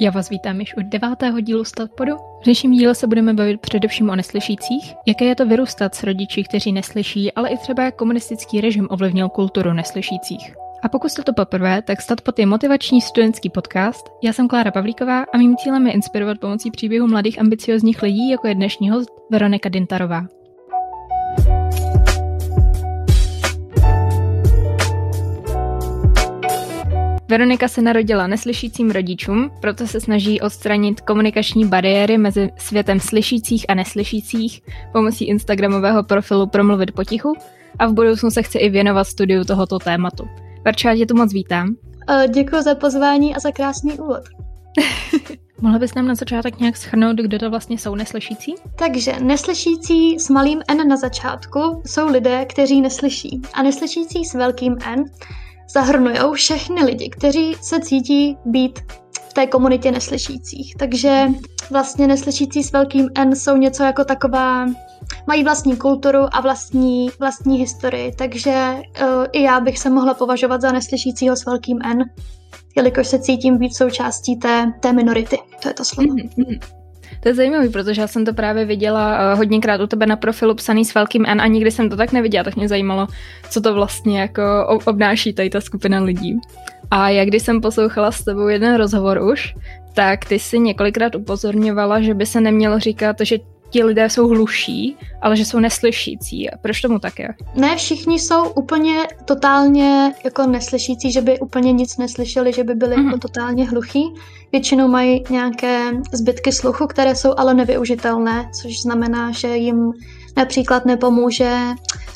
Já vás vítám již u devátého dílu Statpodu. V dnešním díle se budeme bavit především o neslyšících, jaké je to vyrůstat s rodiči, kteří neslyší, ale i třeba jak komunistický režim ovlivnil kulturu neslyšících. A pokud jste to poprvé, tak Statpod je motivační studentský podcast. Já jsem Klára Pavlíková a mým cílem je inspirovat pomocí příběhu mladých ambiciozních lidí, jako je dnešní host Veronika Dintarová. Veronika se narodila neslyšícím rodičům, proto se snaží odstranit komunikační bariéry mezi světem slyšících a neslyšících pomocí Instagramového profilu Promluvit potichu a v budoucnu se chce i věnovat studiu tohoto tématu. Verča, tě tu moc vítám. Děkuji za pozvání a za krásný úvod. Mohla bys nám na začátek nějak schrnout, kdo to vlastně jsou neslyšící? Takže neslyšící s malým N na začátku jsou lidé, kteří neslyší. A neslyšící s velkým N zahrnují všechny lidi, kteří se cítí být v té komunitě neslyšících. Takže vlastně neslyšící s velkým N jsou něco jako taková, mají vlastní kulturu a vlastní, vlastní historii, takže uh, i já bych se mohla považovat za neslyšícího s velkým N, jelikož se cítím být součástí té, té minority. To je to slovo. Mm-hmm. To je zajímavé, protože já jsem to právě viděla uh, hodněkrát u tebe na profilu psaný s velkým N a nikdy jsem to tak neviděla, tak mě zajímalo, co to vlastně jako obnáší tady ta skupina lidí. A jak když jsem poslouchala s tebou jeden rozhovor už, tak ty si několikrát upozorňovala, že by se nemělo říkat, že ti lidé jsou hluší, ale že jsou neslyšící. Proč tomu tak je? Ne všichni jsou úplně totálně jako neslyšící, že by úplně nic neslyšeli, že by byli mm-hmm. jako totálně hluchí. Většinou mají nějaké zbytky sluchu, které jsou ale nevyužitelné, což znamená, že jim například nepomůže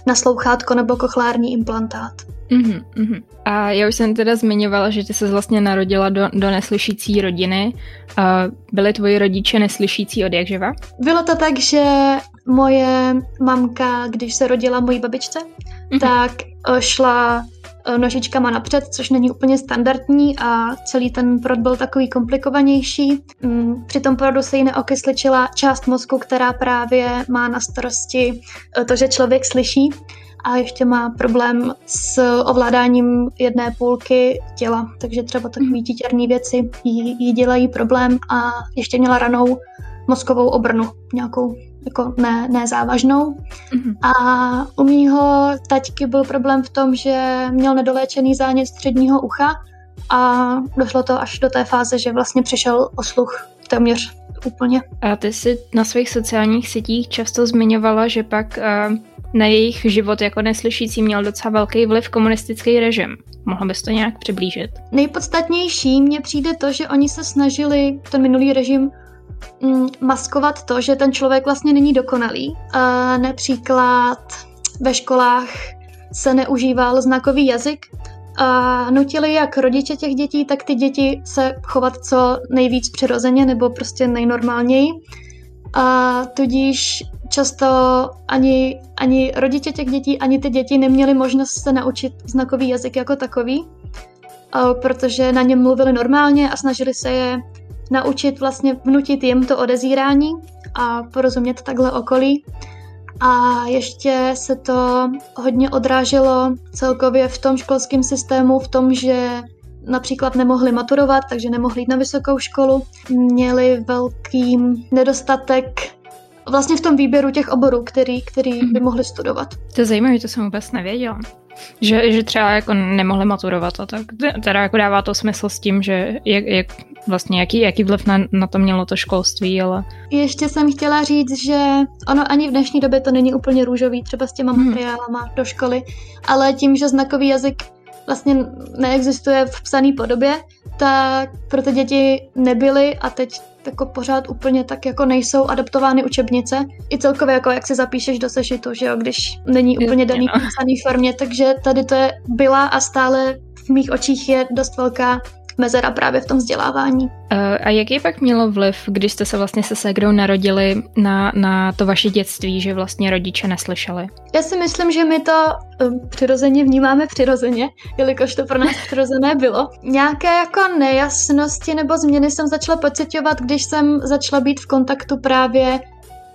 naslouchátko nebo kochlární implantát. Mm-hmm, mm-hmm. A já už jsem teda zmiňovala, že ty se vlastně narodila do, do neslyšící rodiny. A byly tvoji rodiče neslyšící od jakživa? Bylo to tak, že moje mamka, když se rodila mojí babičce, mm-hmm. tak eh, šla nožičkama napřed, což není úplně standardní a celý ten prod byl takový komplikovanější. Mm, při tom porodu se jí neokysličila část mozku, která právě má na starosti eh, to, že člověk slyší a ještě má problém s ovládáním jedné půlky těla, takže třeba takové mhm. títěrní věci jí, jí dělají problém a ještě měla ranou mozkovou obrnu, nějakou jako ne, nezávažnou. Mm-hmm. A u mýho taťky byl problém v tom, že měl nedoléčený zánět středního ucha a došlo to až do té fáze, že vlastně přišel o sluch téměř úplně. A ty jsi na svých sociálních sítích často zmiňovala, že pak uh, na jejich život jako neslyšící měl docela velký vliv komunistický režim. Mohla bys to nějak přiblížit? Nejpodstatnější mně přijde to, že oni se snažili ten minulý režim maskovat to, že ten člověk vlastně není dokonalý. Uh, například ve školách se neužíval znakový jazyk, a nutili jak rodiče těch dětí, tak ty děti se chovat co nejvíc přirozeně nebo prostě nejnormálněji. A tudíž často ani, ani rodiče těch dětí, ani ty děti neměli možnost se naučit znakový jazyk jako takový, protože na něm mluvili normálně a snažili se je naučit vlastně vnutit jim to odezírání a porozumět takhle okolí. A ještě se to hodně odráželo celkově v tom školském systému, v tom, že například nemohli maturovat, takže nemohli jít na vysokou školu, měli velký nedostatek vlastně v tom výběru těch oborů, který, který by mhm. mohli studovat. To je zajímavé, to jsem vůbec nevěděla. Že, že třeba jako nemohli maturovat a tak. Teda jako dává to smysl s tím, že jak, jak vlastně jaký, jaký vliv na, na to mělo to školství, ale... Ještě jsem chtěla říct, že ono ani v dnešní době to není úplně růžový, třeba s těma hmm. materiálama do školy, ale tím, že znakový jazyk vlastně neexistuje v psané podobě, tak pro ty děti nebyly a teď jako pořád úplně tak jako nejsou adaptovány učebnice. I celkově jako jak se zapíšeš do sešitu, že jo, když není úplně daný v psaný formě, takže tady to je byla a stále v mých očích je dost velká mezera právě v tom vzdělávání. Eh, a jaký pak mělo vliv, když jste se vlastně se Segrou narodili na, na to vaše dětství, že vlastně rodiče neslyšeli? Já si myslím, že my to um, přirozeně vnímáme přirozeně, jelikož to pro nás přirozené bylo. Nějaké jako nejasnosti nebo změny jsem začala pocitovat, když jsem začala být v kontaktu právě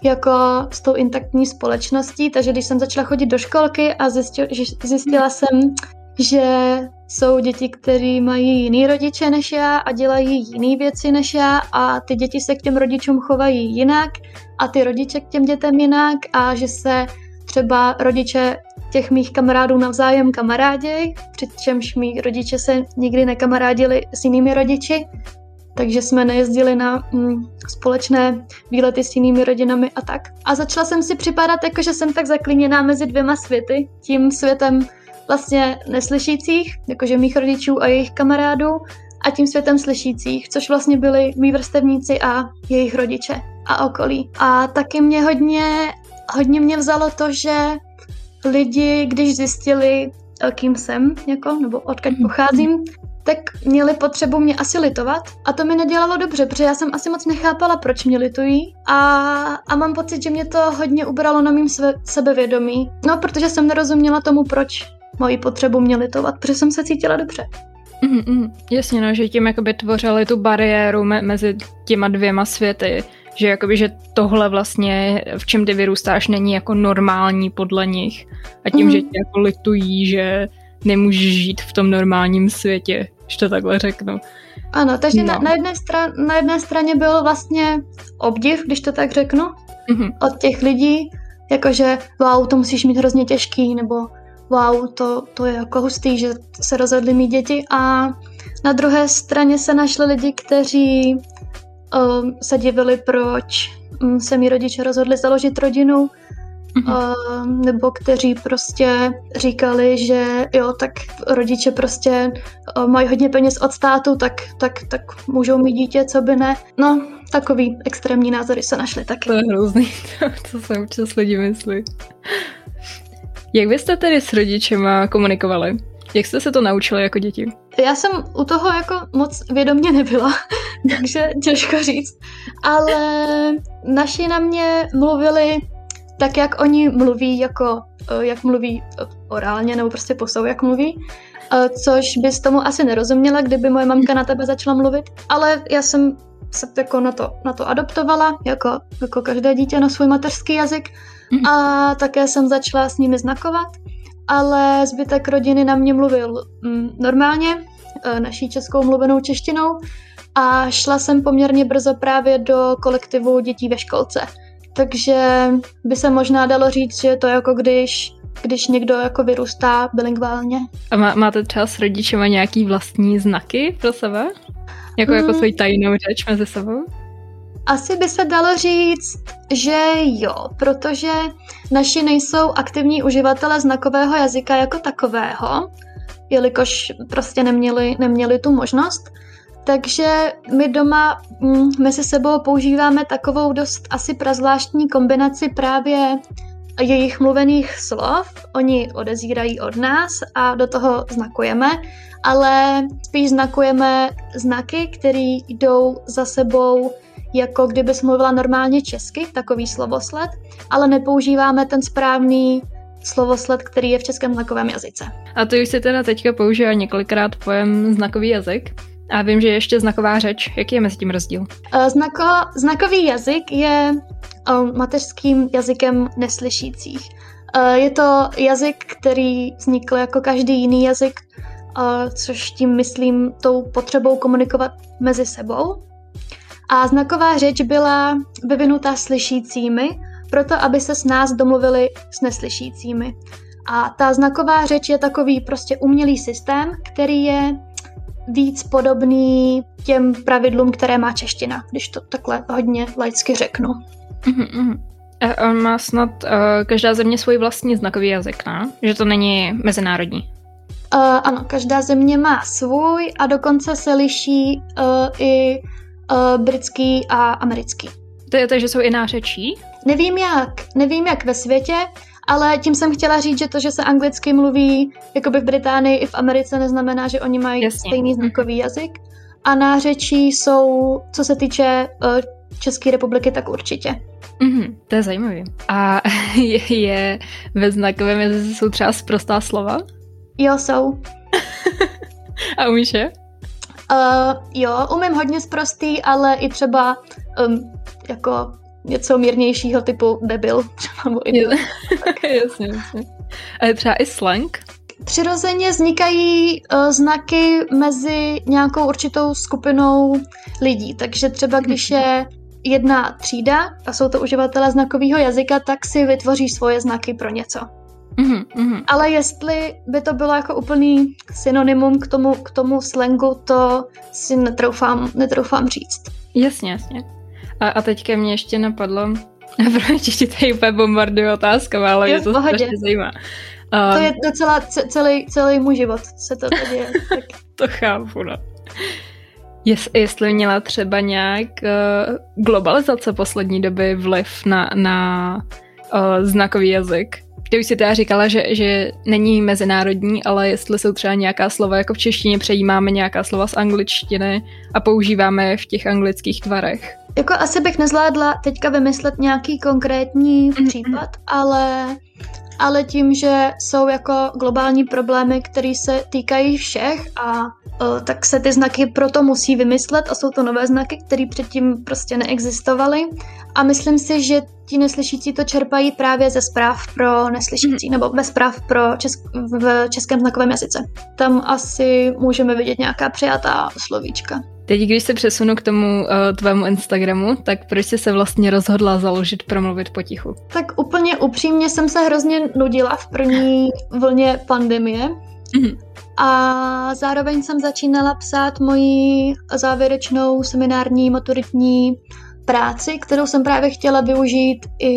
jako s tou intaktní společností, takže když jsem začala chodit do školky a zjistila, zjistila jsem, že jsou děti, které mají jiný rodiče než já a dělají jiné věci než já a ty děti se k těm rodičům chovají jinak a ty rodiče k těm dětem jinak a že se třeba rodiče těch mých kamarádů navzájem kamaráděj, přičemž mý rodiče se nikdy nekamarádili s jinými rodiči, takže jsme nejezdili na mm, společné výlety s jinými rodinami a tak. A začala jsem si připadat jako, že jsem tak zaklíněná mezi dvěma světy, tím světem vlastně neslyšících, jakože mých rodičů a jejich kamarádů, a tím světem slyšících, což vlastně byli mý vrstevníci a jejich rodiče a okolí. A taky mě hodně, hodně mě vzalo to, že lidi, když zjistili, kým jsem, jako, nebo odkud mhm. pocházím, tak měli potřebu mě asi litovat a to mi nedělalo dobře, protože já jsem asi moc nechápala, proč mě litují a, a mám pocit, že mě to hodně ubralo na mým sebevědomí. No, protože jsem nerozuměla tomu, proč moji potřebu mě litovat, protože jsem se cítila dobře. Mm, mm, jasně, no, že tím jakoby tvořili tu bariéru me- mezi těma dvěma světy, že jakoby, že tohle vlastně, v čem ty vyrůstáš, není jako normální podle nich a tím, mm. že tě jako litují, že nemůžeš žít v tom normálním světě, když to takhle řeknu. Ano, takže no. na, na, jedné stran, na jedné straně byl vlastně obdiv, když to tak řeknu, mm-hmm. od těch lidí, jakože wow, to musíš mít hrozně těžký, nebo wow, to, to je jako hustý, že se rozhodli mít děti a na druhé straně se našli lidi, kteří um, se divili, proč um, se mi rodiče rozhodli založit rodinu, mm-hmm. uh, nebo kteří prostě říkali, že jo, tak rodiče prostě uh, mají hodně peněz od státu, tak, tak, tak můžou mít dítě, co by ne. No, takový extrémní názory se našly taky. To je hrozný, to se občas lidi myslí. Jak byste tedy s rodičema komunikovali? Jak jste se to naučili jako děti? Já jsem u toho jako moc vědomě nebyla, takže těžko říct. Ale naši na mě mluvili tak, jak oni mluví, jako eh, jak mluví eh, orálně, nebo prostě posou, jak mluví. Eh, což bys tomu asi nerozuměla, kdyby moje mamka na tebe začala mluvit. Ale já jsem se jako na to, na to adoptovala, jako, jako každé dítě na svůj mateřský jazyk. Mm. A také jsem začala s nimi znakovat ale zbytek rodiny na mě mluvil mm, normálně, e, naší českou mluvenou češtinou a šla jsem poměrně brzo právě do kolektivu dětí ve školce. Takže by se možná dalo říct, že je to jako když když někdo jako vyrůstá bilingválně. A má, máte třeba s rodičema nějaký vlastní znaky pro sebe? Jako, jako mm. jako svoji tajnou řeč mezi sebou? Asi by se dalo říct, že jo, protože naši nejsou aktivní uživatelé znakového jazyka jako takového, jelikož prostě neměli, neměli tu možnost. Takže my doma mm, mezi sebou používáme takovou dost asi prazvláštní kombinaci právě jejich mluvených slov. Oni odezírají od nás a do toho znakujeme, ale spíš znakujeme znaky, které jdou za sebou jako kdybys mluvila normálně česky, takový slovosled, ale nepoužíváme ten správný slovosled, který je v českém znakovém jazyce. A ty už si teda teďka používá několikrát pojem znakový jazyk. A vím, že je ještě znaková řeč. Jaký je mezi tím rozdíl? Eh, znako, znakový jazyk je eh, mateřským jazykem neslyšících. Eh, je to jazyk, který vznikl jako každý jiný jazyk, což tím myslím tou potřebou komunikovat mezi sebou. A znaková řeč byla vyvinutá slyšícími, proto aby se s nás domluvili s neslyšícími. A ta znaková řeč je takový prostě umělý systém, který je víc podobný těm pravidlům, které má čeština, když to takhle hodně laicky řeknu. A má snad uh, každá země svůj vlastní znakový jazyk, ne? Že to není mezinárodní. Uh, ano, každá země má svůj a dokonce se liší uh, i uh, britský a americký. To je to, že jsou i nářečí? Nevím jak, nevím jak ve světě, ale tím jsem chtěla říct, že to, že se anglicky mluví jakoby v Británii i v Americe, neznamená, že oni mají Jasně. stejný znakový jazyk. A nářečí jsou, co se týče uh, České republiky, tak určitě. Mm-hmm, to je zajímavé. A je, je ve znakovém jazyce jsou třeba sprostá slova? Jo, jsou. a umíš je? Uh, jo, umím hodně zprostý, ale i třeba um, jako něco mírnějšího typu debil. Třeba jasně, jasně. A je třeba i slang? přirozeně vznikají uh, znaky mezi nějakou určitou skupinou lidí. Takže třeba když je jedna třída a jsou to uživatelé znakového jazyka, tak si vytvoří svoje znaky pro něco. Mm-hmm. Ale jestli by to bylo jako úplný synonymum k tomu, k tomu slangu, to si netroufám, netroufám říct. Jasně, jasně. A, a teďka mě ještě napadlo, proč ti tady úplně bombarduju otázkama, ale mě to strašně zajímá. Um, to je docela celý, celý můj život, se to tady je. Tak. to chápu, no. Jest, jestli měla třeba nějak uh, globalizace poslední doby vliv na, na uh, znakový jazyk? Ty už si teda říkala, že, že není mezinárodní, ale jestli jsou třeba nějaká slova, jako v češtině přejímáme nějaká slova z angličtiny a používáme je v těch anglických tvarech. Jako asi bych nezvládla teďka vymyslet nějaký konkrétní mm-hmm. případ, ale ale tím, že jsou jako globální problémy, které se týkají všech a tak se ty znaky proto musí vymyslet a jsou to nové znaky, které předtím prostě neexistovaly a myslím si, že ti neslyšící to čerpají právě ze zpráv pro neslyšící, nebo ve zpráv pro česk- v českém znakovém jazyce. Tam asi můžeme vidět nějaká přijatá slovíčka. Teď, když se přesunu k tomu uh, tvému Instagramu, tak proč jsi se vlastně rozhodla založit Promluvit potichu? Tak úplně upřímně jsem se hrozně nudila v první vlně pandemie. Mm-hmm. A zároveň jsem začínala psát moji závěrečnou seminární maturitní práci, kterou jsem právě chtěla využít i,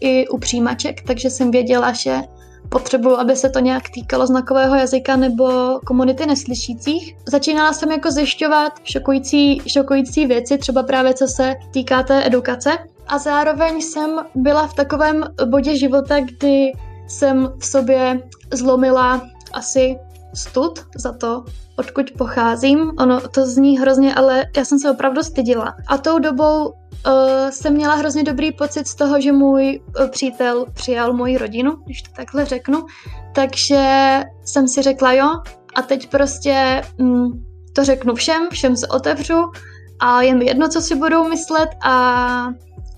i u přijímaček, takže jsem věděla, že potřebuju, aby se to nějak týkalo znakového jazyka nebo komunity neslyšících. Začínala jsem jako zjišťovat šokující, šokující věci, třeba právě co se týká té edukace. A zároveň jsem byla v takovém bodě života, kdy jsem v sobě zlomila asi stud za to, odkud pocházím. Ono to zní hrozně, ale já jsem se opravdu stydila. A tou dobou uh, jsem měla hrozně dobrý pocit z toho, že můj uh, přítel přijal moji rodinu, když to takhle řeknu. Takže jsem si řekla jo a teď prostě mm, to řeknu všem, všem se otevřu a je mi jedno, co si budou myslet a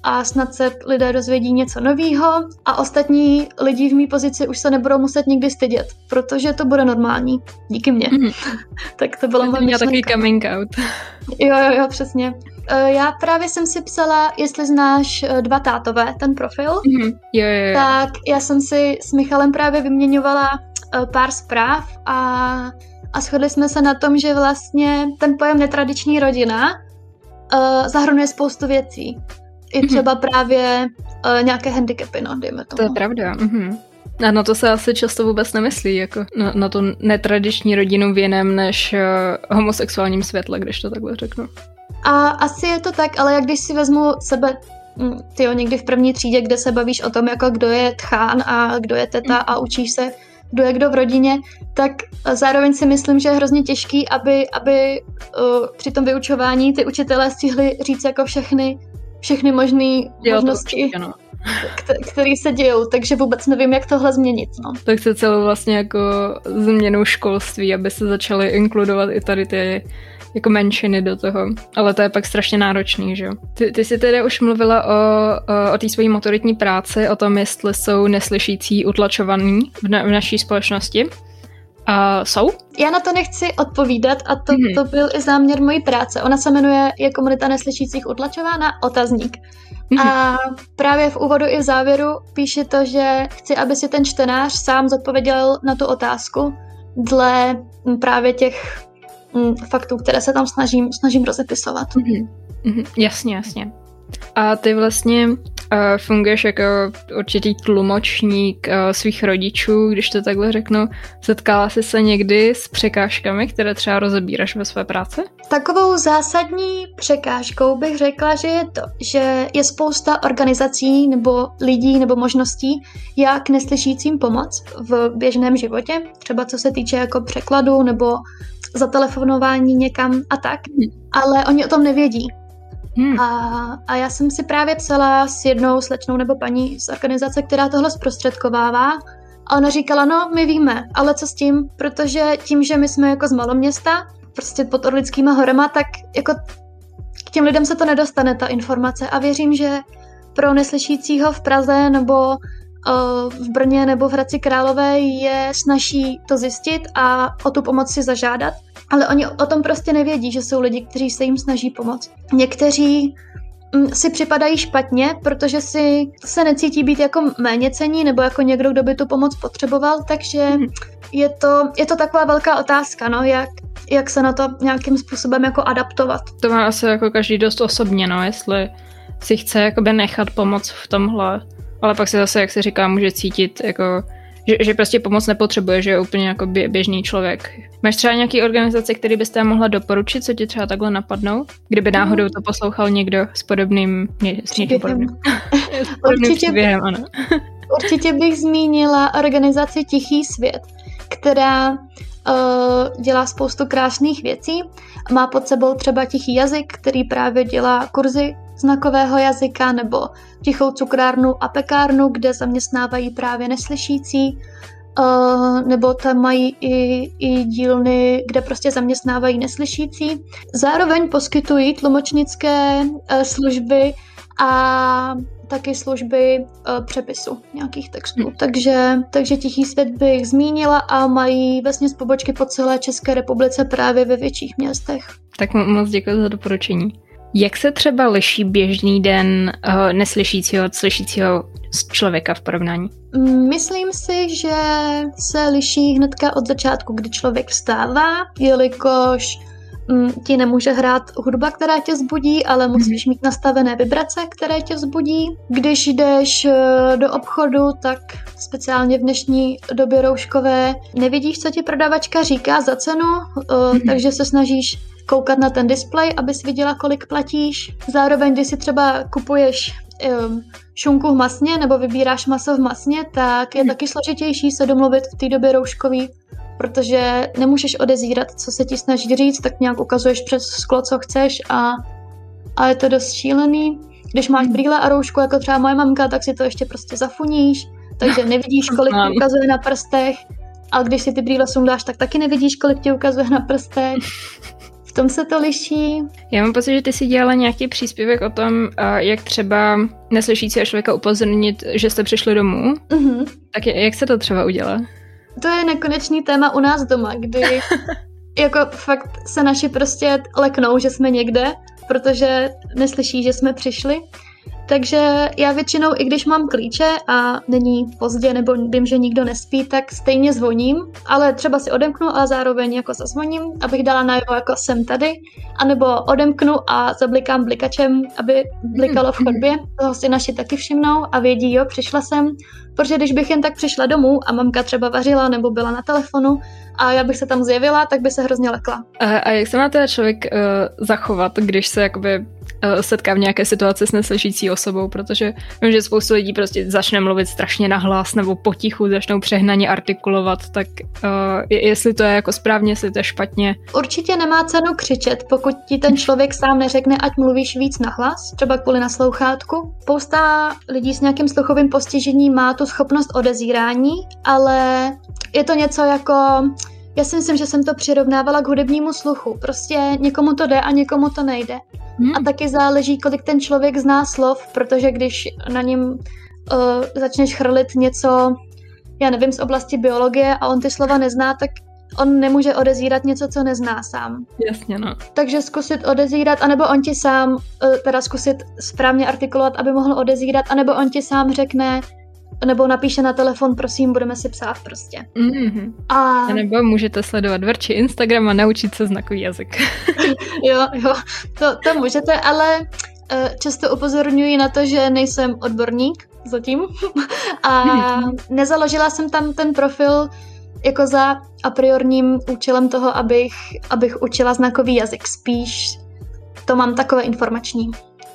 a snad se lidé dozvědí něco nového a ostatní lidi v mý pozici už se nebudou muset nikdy stydět, protože to bude normální. Díky mně. Mm. tak to bylo moje takový coming out. jo, jo, jo, přesně. Eh, já právě jsem si psala, jestli znáš eh, dva tátové, ten profil, mm-hmm. jo, jo, jo. tak já jsem si s Michalem právě vyměňovala eh, pár zpráv a, a shodli jsme se na tom, že vlastně ten pojem netradiční rodina uh, zahrnuje spoustu věcí. I mhm. třeba mm-hmm. právě uh, nějaké handicapy, no, dejme tomu. To je pravda. Mm-hmm. A na to se asi často vůbec nemyslí, jako na, na tu netradiční rodinu v jiném než uh, homosexuálním světle, když to takhle řeknu. A asi je to tak, ale jak když si vezmu sebe mm, ty někdy v první třídě, kde se bavíš o tom, jako kdo je tchán a kdo je teta a učíš se, kdo je kdo v rodině, tak zároveň si myslím, že je hrozně těžký, aby, aby uh, při tom vyučování ty učitelé stihli říct jako všechny, všechny možné možnosti. To který se dějou, takže vůbec nevím, jak tohle změnit. No. Tak se celou vlastně jako změnou školství, aby se začaly inkludovat i tady ty jako menšiny do toho, ale to je pak strašně náročný, že jo. Ty, ty jsi tedy už mluvila o, o, o té své motoritní práci, o tom, jestli jsou neslyšící utlačovaní v, na, v naší společnosti. Uh, jsou? Já na to nechci odpovídat a to, mm-hmm. to byl i záměr mojí práce. Ona se jmenuje Je komunita neslyšících utlačována? Otazník. Mm-hmm. A právě v úvodu i v závěru píše to, že chci, aby si ten čtenář sám zodpověděl na tu otázku dle právě těch mm, faktů, které se tam snažím, snažím rozepisovat. Mm-hmm. Mm-hmm. Jasně, jasně. A ty vlastně uh, funguješ jako určitý tlumočník uh, svých rodičů, když to takhle řeknu. Setkala jsi se někdy s překážkami, které třeba rozebíráš ve své práci? Takovou zásadní překážkou bych řekla, že je to, že je spousta organizací nebo lidí nebo možností, jak neslyšícím pomoct v běžném životě, třeba co se týče jako překladu nebo zatelefonování někam a tak, hmm. ale oni o tom nevědí. Hmm. A, a já jsem si právě psala s jednou slečnou nebo paní z organizace, která tohle zprostředkovává. A ona říkala, no my víme, ale co s tím, protože tím, že my jsme jako z maloměsta, prostě pod Orlickýma horama, tak jako k těm lidem se to nedostane, ta informace. A věřím, že pro neslyšícího v Praze nebo v Brně nebo v Hradci Králové je snaží to zjistit a o tu pomoc si zažádat, ale oni o tom prostě nevědí, že jsou lidi, kteří se jim snaží pomoct. Někteří mm, si připadají špatně, protože si se necítí být jako méně cení nebo jako někdo, kdo by tu pomoc potřeboval, takže mhm. je to, je to taková velká otázka, no, jak, jak se na to nějakým způsobem jako adaptovat. To má asi jako každý dost osobně, no, jestli si chce jakoby nechat pomoc v tomhle, ale pak se zase, jak se říká, může cítit jako že, že prostě pomoc nepotřebuje, že je úplně jako běžný člověk. Máš třeba nějaký organizace, který byste mohla doporučit, co ti třeba takhle napadnou? Kdyby náhodou to poslouchal někdo s podobným, ne, s něčím podobným. podobným určitě, příběhem, ano. určitě bych zmínila organizaci Tichý svět, která uh, dělá spoustu krásných věcí. Má pod sebou třeba Tichý jazyk, který právě dělá kurzy znakového jazyka nebo tichou cukrárnu a pekárnu, kde zaměstnávají právě neslyšící, uh, nebo tam mají i, i dílny, kde prostě zaměstnávají neslyšící. Zároveň poskytují tlumočnické uh, služby a taky služby uh, přepisu nějakých textů. Hmm. Takže, takže Tichý svět bych zmínila a mají vlastně pobočky po celé České republice právě ve větších městech. Tak moc děkuji za doporučení. Jak se třeba liší běžný den uh, neslyšícího od slyšícího člověka v porovnání? Myslím si, že se liší hnedka od začátku, kdy člověk vstává, jelikož um, ti nemůže hrát hudba, která tě zbudí, ale mhm. musíš mít nastavené vibrace, které tě zbudí. Když jdeš uh, do obchodu, tak speciálně v dnešní době rouškové nevidíš, co ti prodavačka říká za cenu, uh, takže se snažíš koukat na ten displej, abys viděla, kolik platíš. Zároveň, když si třeba kupuješ um, šunku v masně nebo vybíráš maso v masně, tak je hmm. taky složitější se domluvit v té době rouškový, protože nemůžeš odezírat, co se ti snaží říct, tak nějak ukazuješ přes sklo, co chceš a, a je to dost šílený. Když máš hmm. brýle a roušku, jako třeba moje mamka, tak si to ještě prostě zafuníš, takže nevidíš, kolik ti ukazuje na prstech. A když si ty brýle sundáš, tak taky nevidíš, kolik ti ukazuje na prstech. Tom se to liší. Já mám pocit, že ty si dělala nějaký příspěvek o tom, jak třeba neslyšící člověka upozornit, že jste přišli domů. Mm-hmm. Tak jak se to třeba udělá? To je nekonečný téma u nás doma, kdy jako fakt se naši prostě leknou, že jsme někde, protože neslyší, že jsme přišli. Takže já většinou, i když mám klíče a není pozdě nebo vím, že nikdo nespí, tak stejně zvoním, ale třeba si odemknu a zároveň jako zazvoním, abych dala najevo jako jsem tady, anebo odemknu a zablikám blikačem, aby blikalo v chodbě. Toho si naši taky všimnou a vědí, jo, přišla jsem, protože když bych jen tak přišla domů a mamka třeba vařila nebo byla na telefonu a já bych se tam zjevila, tak by se hrozně lekla. A, a jak se má teda člověk uh, zachovat, když se jakoby setká v nějaké situaci s neslyšící osobou, protože vím, že spoustu lidí prostě začne mluvit strašně nahlas nebo potichu, začnou přehnaně artikulovat, tak uh, jestli to je jako správně, jestli to je špatně. Určitě nemá cenu křičet, pokud ti ten člověk sám neřekne, ať mluvíš víc nahlas, třeba kvůli naslouchátku. Spousta lidí s nějakým sluchovým postižením má tu schopnost odezírání, ale je to něco jako já si myslím, že jsem to přirovnávala k hudebnímu sluchu. Prostě někomu to jde a někomu to nejde. Hmm. A taky záleží, kolik ten člověk zná slov, protože když na něm uh, začneš chrlit něco, já nevím, z oblasti biologie a on ty slova nezná, tak on nemůže odezírat něco, co nezná sám. Jasně, no. Takže zkusit odezírat, anebo on ti sám, uh, teda zkusit správně artikulovat, aby mohl odezírat, anebo on ti sám řekne, nebo napíše na telefon, prosím, budeme si psát prostě. Mm-hmm. A... a nebo můžete sledovat Vrči Instagram a naučit se znakový jazyk. jo, jo, to, to můžete, ale eh, často upozorňuji na to, že nejsem odborník zatím a mm-hmm. nezaložila jsem tam ten profil jako za a priorním účelem toho, abych, abych učila znakový jazyk. Spíš to mám takové informační.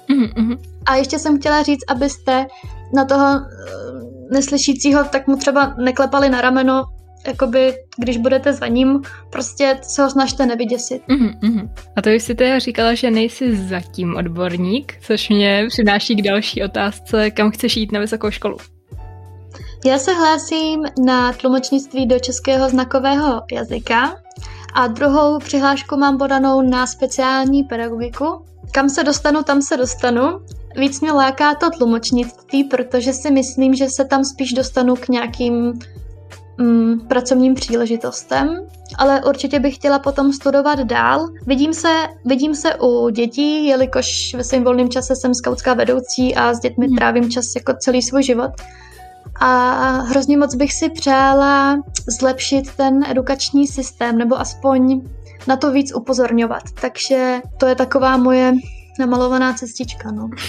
Mm-hmm. A ještě jsem chtěla říct, abyste na toho eh, neslyšícího, tak mu třeba neklepali na rameno, jakoby, když budete za ním, prostě se ho snažte nevyděsit. Uh-huh, uh-huh. A to jsi teda říkala, že nejsi zatím odborník, což mě přináší k další otázce, kam chceš jít na vysokou školu. Já se hlásím na tlumočnictví do českého znakového jazyka a druhou přihlášku mám podanou na speciální pedagogiku. Kam se dostanu, tam se dostanu. Víc mě láká to tlumočnictví, protože si myslím, že se tam spíš dostanu k nějakým mm, pracovním příležitostem, ale určitě bych chtěla potom studovat dál. Vidím se, vidím se u dětí, jelikož ve svém volném čase jsem skautská vedoucí a s dětmi hmm. trávím čas jako celý svůj život. A hrozně moc bych si přála zlepšit ten edukační systém, nebo aspoň na to víc upozorňovat. Takže to je taková moje namalovaná cestička, no.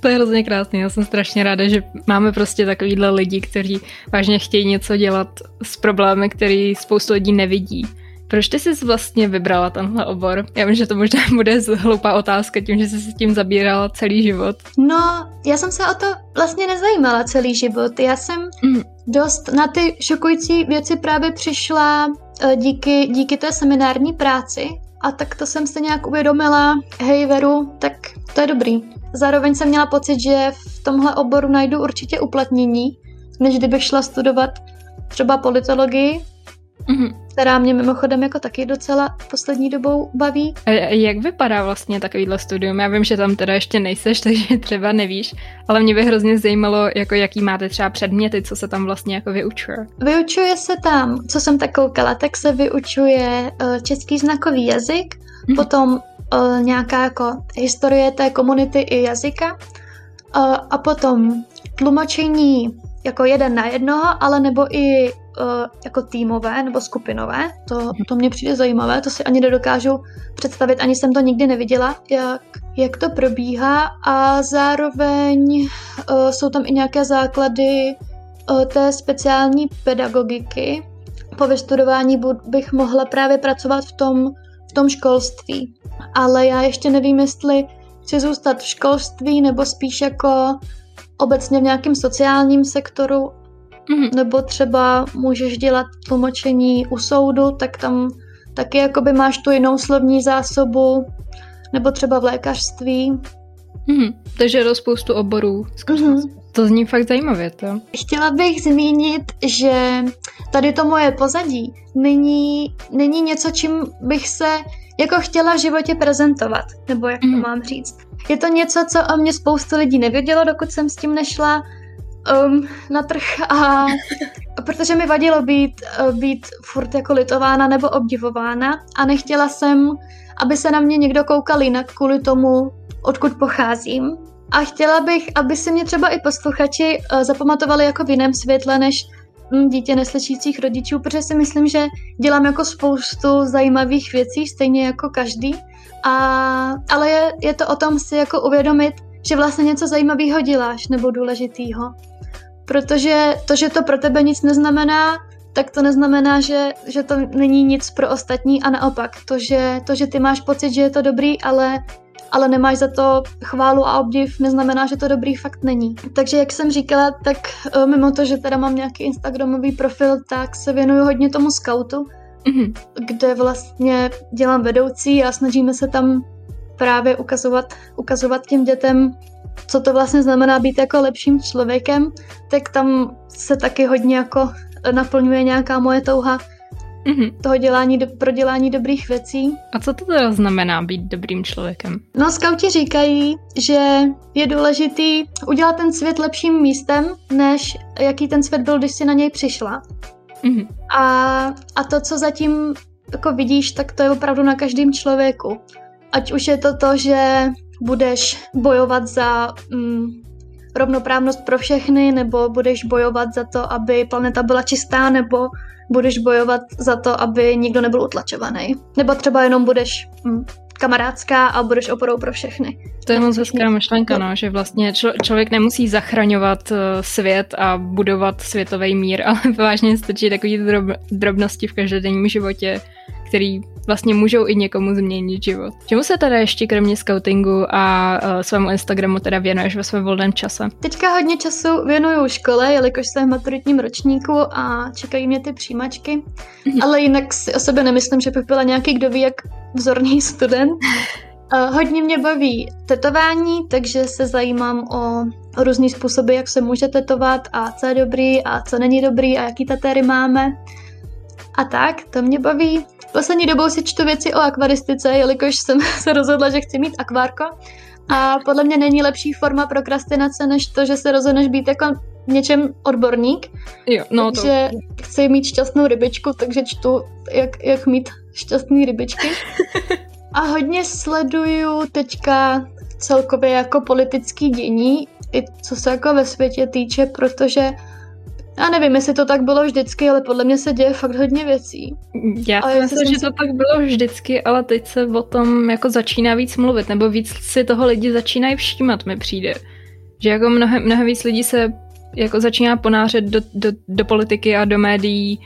To je hrozně krásný, já jsem strašně ráda, že máme prostě takovýhle lidi, kteří vážně chtějí něco dělat s problémy, který spoustu lidí nevidí. Proč ty jsi vlastně vybrala tenhle obor? Já vím, že to možná bude hloupá otázka tím, že jsi se tím zabírala celý život. No, já jsem se o to vlastně nezajímala celý život. Já jsem mm. dost na ty šokující věci právě přišla eh, díky, díky té seminární práci, a tak to jsem se nějak uvědomila, hej Veru, tak to je dobrý. Zároveň jsem měla pocit, že v tomhle oboru najdu určitě uplatnění, než kdybych šla studovat třeba politologii, mm-hmm. která mě mimochodem jako taky docela poslední dobou baví. A jak vypadá vlastně takovýhle studium? Já vím, že tam teda ještě nejseš, takže třeba nevíš, ale mě by hrozně zajímalo, jako jaký máte třeba předměty, co se tam vlastně jako vyučuje. Vyučuje se tam, co jsem tak koukala, tak se vyučuje uh, český znakový jazyk, mm-hmm. potom uh, nějaká jako historie té komunity i jazyka uh, a potom tlumočení jako jeden na jednoho, ale nebo i uh, jako týmové nebo skupinové. To, to mě přijde zajímavé, to si ani nedokážu představit, ani jsem to nikdy neviděla, jak, jak to probíhá a zároveň uh, jsou tam i nějaké základy uh, té speciální pedagogiky. Po vystudování bych mohla právě pracovat v tom, v tom školství. Ale já ještě nevím, jestli chci zůstat v školství nebo spíš jako obecně v nějakém sociálním sektoru Mm-hmm. Nebo třeba můžeš dělat tlumočení u soudu, tak tam taky jakoby máš tu jinou slovní zásobu, nebo třeba v lékařství. Mm-hmm. Takže je to spoustu oborů. Mm-hmm. To zní fakt zajímavě, to. Chtěla bych zmínit, že tady to moje pozadí není, není něco, čím bych se jako chtěla v životě prezentovat, nebo jak mm. to mhm. mám říct. Je to něco, co o mě spoustu lidí nevědělo, dokud jsem s tím nešla um, na trh a protože mi vadilo být, uh, být furt jako litována nebo obdivována a nechtěla jsem, aby se na mě někdo koukal jinak kvůli tomu, odkud pocházím. A chtěla bych, aby si mě třeba i posluchači uh, zapamatovali jako v jiném světle, než hm, dítě neslyšících rodičů, protože si myslím, že dělám jako spoustu zajímavých věcí, stejně jako každý. A, ale je, je to o tom si jako uvědomit, že vlastně něco zajímavého děláš nebo důležitýho. Protože to, že to pro tebe nic neznamená, tak to neznamená, že, že to není nic pro ostatní a naopak. To že, to, že ty máš pocit, že je to dobrý, ale, ale nemáš za to chválu a obdiv, neznamená, že to dobrý fakt není. Takže jak jsem říkala, tak eh, mimo to, že teda mám nějaký Instagramový profil, tak se věnuju hodně tomu scoutu, mm-hmm. kde vlastně dělám vedoucí a snažíme se tam právě ukazovat, ukazovat těm dětem co to vlastně znamená být jako lepším člověkem, tak tam se taky hodně jako naplňuje nějaká moje touha mm-hmm. toho dělání, pro dělání dobrých věcí. A co to teda znamená být dobrým člověkem? No, skauti říkají, že je důležitý udělat ten svět lepším místem, než jaký ten svět byl, když si na něj přišla. Mm-hmm. A, a to, co zatím jako vidíš, tak to je opravdu na každém člověku. Ať už je to to, že budeš bojovat za mm, rovnoprávnost pro všechny, nebo budeš bojovat za to, aby planeta byla čistá, nebo budeš bojovat za to, aby nikdo nebyl utlačovaný. Nebo třeba jenom budeš mm, kamarádská a budeš oporou pro všechny. To je moc hezká myšlenka, no, že vlastně člo- člověk nemusí zachraňovat uh, svět a budovat světový mír, ale vážně stačí takový drob- drobnosti v každodenním životě, který vlastně můžou i někomu změnit život. Čemu se teda ještě kromě scoutingu a uh, svému Instagramu teda věnuješ ve svém volném čase? Teďka hodně času věnuju škole, jelikož jsem v maturitním ročníku a čekají mě ty přijímačky, mm-hmm. ale jinak si o sebe nemyslím, že bych byla nějaký, kdo ví, jak vzorný student. Uh, hodně mě baví tetování, takže se zajímám o, o různý způsoby, jak se může tetovat a co je dobrý a co není dobrý a jaký tatéry máme. A tak, to mě baví. Poslední dobou si čtu věci o akvaristice, jelikož jsem se rozhodla, že chci mít akvárko. A podle mě není lepší forma prokrastinace, než to, že se rozhodneš být jako něčem odborník. Jo, no takže to... chci mít šťastnou rybičku, takže čtu, jak, jak mít šťastný rybičky. A hodně sleduju teďka celkově jako politický dění, i co se jako ve světě týče, protože já nevím, jestli to tak bylo vždycky, ale podle mě se děje fakt hodně věcí. Já si myslím, že to tak bylo vždycky, ale teď se o tom jako začíná víc mluvit, nebo víc si toho lidi začínají všímat, mi přijde. Že jako mnohem, mnohem víc lidí se jako začíná ponářet do, do, do politiky a do médií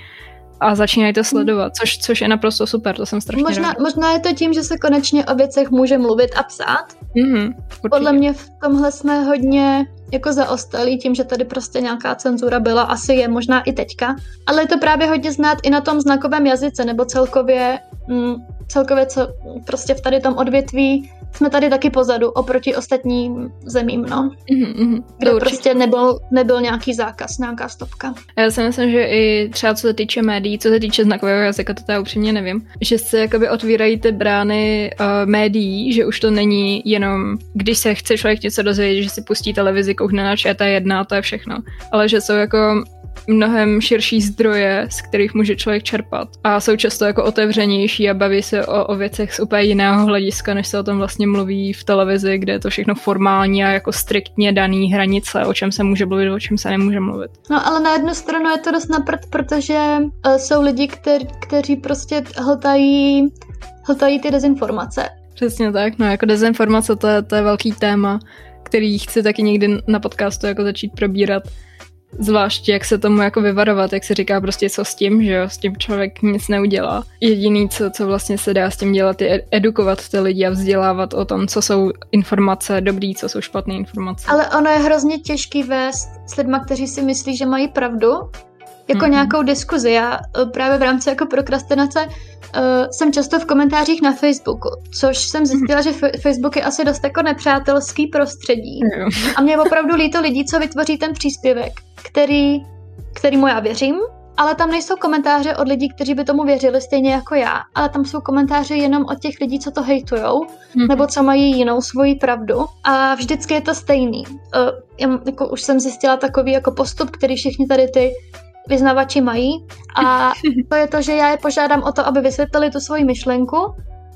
a začínají to sledovat, což, což je naprosto super, to jsem strašně možná, ráda. možná je to tím, že se konečně o věcech může mluvit a psát. Mm-hmm, Podle mě v tomhle jsme hodně jako zaostalí tím, že tady prostě nějaká cenzura byla, asi je možná i teďka. Ale je to právě hodně znát i na tom znakovém jazyce, nebo celkově, mm, celkově co prostě v tady tom odvětví jsme tady taky pozadu oproti ostatním zemím, no. Mm-hmm, kde určitě. prostě nebyl, nebyl nějaký zákaz, nějaká stopka. Já si myslím, že i třeba co se týče médií, co se týče znakového jazyka, to já upřímně nevím, že se jakoby otvírají ty brány uh, médií, že už to není jenom, když se chce člověk něco dozvědět, že si pustí televizi, koukne na ČT1 a to je všechno, ale že jsou jako mnohem širší zdroje, z kterých může člověk čerpat. A jsou často jako otevřenější a baví se o, o věcech z úplně jiného hlediska, než se o tom vlastně mluví v televizi, kde je to všechno formální a jako striktně daný hranice, o čem se může mluvit, o čem se nemůže mluvit. No ale na jednu stranu je to dost naprt, protože uh, jsou lidi, kter, kteří prostě hltají, hltají ty dezinformace. Přesně tak, no jako dezinformace to je, to je velký téma, který chci taky někdy na podcastu jako začít probírat Zvláště jak se tomu jako vyvarovat, jak se říká prostě co s tím, že jo, s tím člověk nic neudělá. Jediný, co, co vlastně se dá s tím dělat, je edukovat ty lidi a vzdělávat o tom, co jsou informace dobrý, co jsou špatné informace. Ale ono je hrozně těžký vést s lidma, kteří si myslí, že mají pravdu, jako mm-hmm. nějakou diskuzi. Já eh, právě v rámci jako prokrastinace uh, jsem často v komentářích na Facebooku, což jsem zjistila, mm-hmm. že Facebook je asi dost jako nepřátelský prostředí. Mm-hmm. A mě je opravdu líto lidí, co vytvoří ten příspěvek, který, kterýmu já věřím, ale tam nejsou komentáře od lidí, kteří by tomu věřili stejně jako já, ale tam jsou komentáře jenom od těch lidí, co to hejtujou, mm-hmm. nebo co mají jinou svoji pravdu a vždycky je to stejný. Uh, já, jako už jsem zjistila takový jako postup, který všichni tady ty vyznavači mají a to je to, že já je požádám o to, aby vysvětlili tu svoji myšlenku,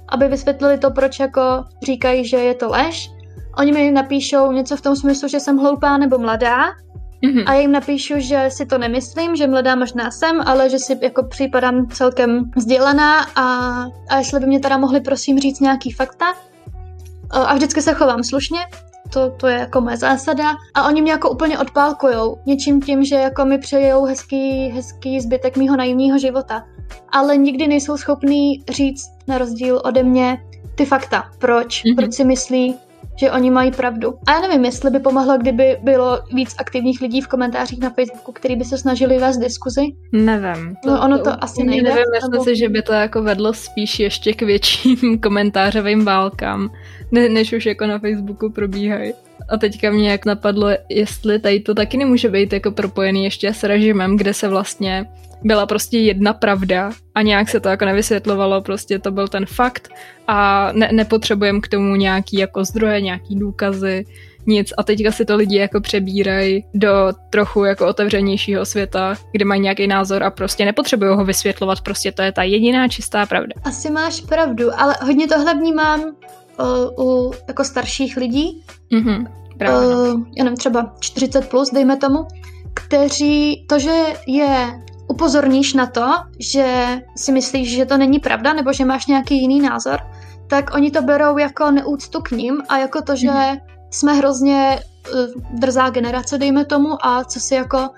aby vysvětlili to, proč jako říkají, že je to lež. Oni mi napíšou něco v tom smyslu, že jsem hloupá nebo mladá mm-hmm. a já jim napíšu, že si to nemyslím, že mladá možná jsem, ale že si jako připadám celkem vzdělaná a, a jestli by mě teda mohli prosím říct nějaký fakta. A vždycky se chovám slušně, to, to je jako moje zásada. A oni mě jako úplně odpálkujou něčím tím, že jako mi přejou hezký, hezký zbytek mýho naivního života. Ale nikdy nejsou schopní říct, na rozdíl ode mě, ty fakta. Proč? Mm-hmm. Proč si myslí, že oni mají pravdu. A já nevím, jestli by pomohlo, kdyby bylo víc aktivních lidí v komentářích na Facebooku, který by se snažili vést diskuzi. Nevím. No ono to, to asi nejde. Nevím, jestli nebo... si, že by to jako vedlo spíš ještě k větším komentářovým válkám, ne, než už jako na Facebooku probíhají. A teďka mě jak napadlo, jestli tady to taky nemůže být jako propojený ještě s režimem, kde se vlastně byla prostě jedna pravda a nějak se to jako nevysvětlovalo, prostě to byl ten fakt a ne, nepotřebujeme k tomu nějaký jako zdroje, nějaký důkazy, nic a teďka si to lidi jako přebírají do trochu jako otevřenějšího světa, kde mají nějaký názor a prostě nepotřebují ho vysvětlovat, prostě to je ta jediná čistá pravda. Asi máš pravdu, ale hodně tohle vnímám uh, u jako starších lidí, mm-hmm, právě. Uh, já nevím, třeba 40 plus, dejme tomu, kteří to, že je upozorníš na to, že si myslíš, že to není pravda, nebo že máš nějaký jiný názor, tak oni to berou jako neúctu k ním a jako to, že mm. jsme hrozně uh, drzá generace, dejme tomu, a co si jako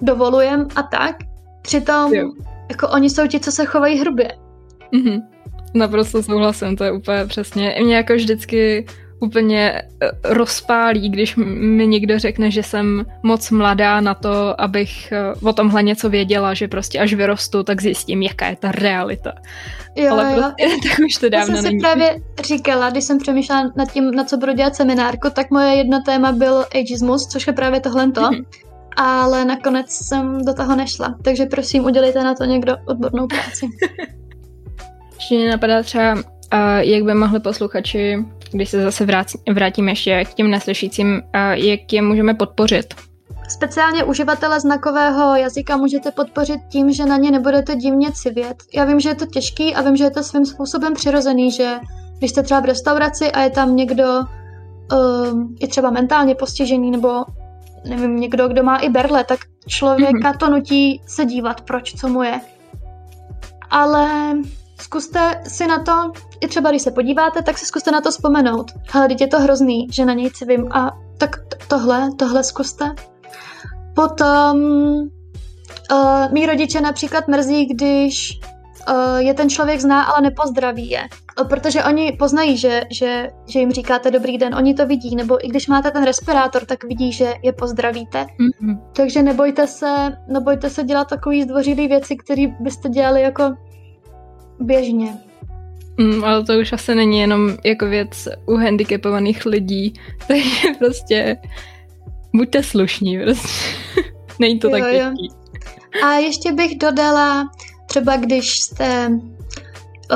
dovolujem a tak. Přitom jo. jako oni jsou ti, co se chovají hrubě. Mm-hmm. Naprosto souhlasím, to je úplně přesně. Mě jako vždycky úplně eh, rozpálí, když mi někdo řekne, že jsem moc mladá na to, abych eh, o tomhle něco věděla, že prostě až vyrostu, tak zjistím, jaká je ta realita. Jo, Ale jo. Prostě, tak už to dávno Já jsem si právě říkala, když jsem přemýšlela nad tím, na co budu dělat seminárku, tak moje jedno téma byl ageismus, což je právě tohle to. Mm-hmm. ale nakonec jsem do toho nešla. Takže prosím, udělejte na to někdo odbornou práci. Ještě mě napadá třeba, jak by mohli posluchači, když se zase vrátíme ještě k těm neslyšícím, jak je můžeme podpořit? Speciálně uživatele znakového jazyka můžete podpořit tím, že na ně nebudete divně civět. Já vím, že je to těžký a vím, že je to svým způsobem přirozený, že když jste třeba v restauraci a je tam někdo, um, je třeba mentálně postižený nebo nevím, někdo, kdo má i berle, tak člověka mm-hmm. to nutí se dívat, proč, co mu je. Ale zkuste si na to, i třeba když se podíváte, tak si zkuste na to vzpomenout. Hele, teď je to hrozný, že na něj civím a tak tohle, tohle zkuste. Potom uh, mý rodiče například mrzí, když uh, je ten člověk zná, ale nepozdraví je. Protože oni poznají, že, že, že jim říkáte dobrý den, oni to vidí, nebo i když máte ten respirátor, tak vidí, že je pozdravíte. Mm-hmm. Takže nebojte se, nebojte se dělat takový zdvořilý věci, které byste dělali jako běžně. Mm, ale to už asi není jenom jako věc u handicapovaných lidí, takže prostě buďte slušní, prostě. není to jo, tak jo. A ještě bych dodala, třeba když jste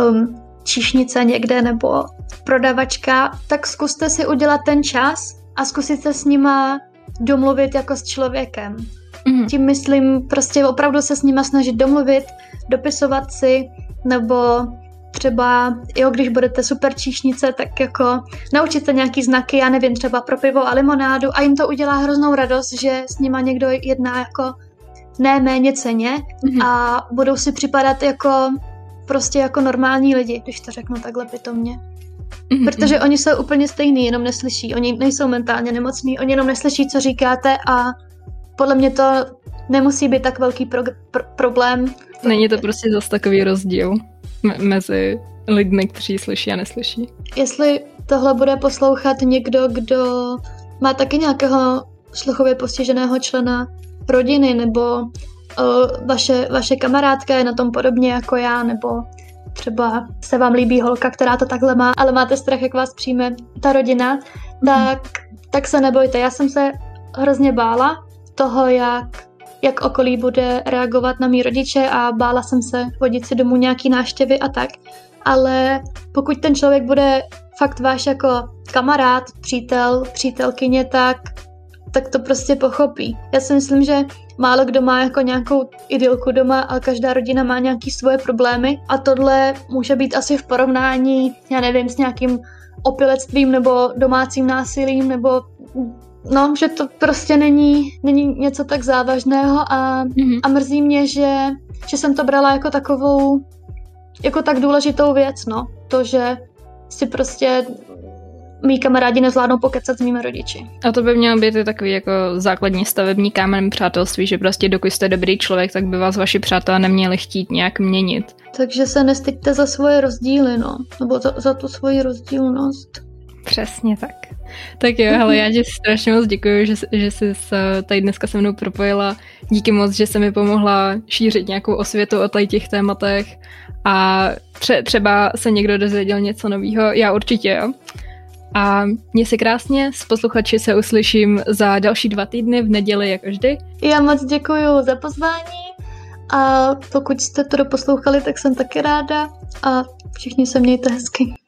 um, číšnice někde nebo prodavačka, tak zkuste si udělat ten čas a zkusit se s nima domluvit jako s člověkem. Mm-hmm. Tím myslím prostě opravdu se s nima snažit domluvit, dopisovat si, nebo třeba, jo, když budete super číšnice, tak jako naučit se nějaký znaky, já nevím, třeba pro pivo a limonádu a jim to udělá hroznou radost, že s nima někdo jedná jako ne méně ceně mm-hmm. a budou si připadat jako prostě jako normální lidi, když to řeknu takhle pitomně. Mm-hmm. Protože oni jsou úplně stejní, jenom neslyší. Oni nejsou mentálně nemocní, oni jenom neslyší, co říkáte a podle mě to nemusí být tak velký pro- pro- problém. Není to prostě zase takový rozdíl mezi lidmi, kteří slyší a neslyší. Jestli tohle bude poslouchat někdo, kdo má taky nějakého sluchově postiženého člena rodiny, nebo uh, vaše, vaše kamarádka je na tom podobně jako já, nebo třeba se vám líbí holka, která to takhle má, ale máte strach, jak vás přijme ta rodina, mm-hmm. tak, tak se nebojte. Já jsem se hrozně bála toho, jak jak okolí bude reagovat na mý rodiče a bála jsem se vodit si domů nějaký náštěvy a tak. Ale pokud ten člověk bude fakt váš jako kamarád, přítel, přítelkyně, tak, tak to prostě pochopí. Já si myslím, že málo kdo má jako nějakou idylku doma a každá rodina má nějaký svoje problémy a tohle může být asi v porovnání, já nevím, s nějakým opilectvím nebo domácím násilím nebo no, že to prostě není, není něco tak závažného a, mm-hmm. a mrzí mě, že, že jsem to brala jako takovou, jako tak důležitou věc, no. To, že si prostě mý kamarádi nezvládnou pokecat s mými rodiči. A to by mělo být i takový jako základní stavební kámen přátelství, že prostě dokud jste dobrý člověk, tak by vás vaši přátelé neměli chtít nějak měnit. Takže se nestyďte za svoje rozdíly, no. Nebo za, za tu svoji rozdílnost. Přesně tak. Tak jo, hele, já ti strašně moc děkuji, že, že jsi tady dneska se mnou propojila. Díky moc, že se mi pomohla šířit nějakou osvětu o tady těch tématech a tře- třeba se někdo dozvěděl něco nového. Já určitě, jo. A mě se krásně, s posluchači se uslyším za další dva týdny v neděli, jako vždy. Já moc děkuji za pozvání a pokud jste to doposlouchali, tak jsem taky ráda a všichni se mějte hezky.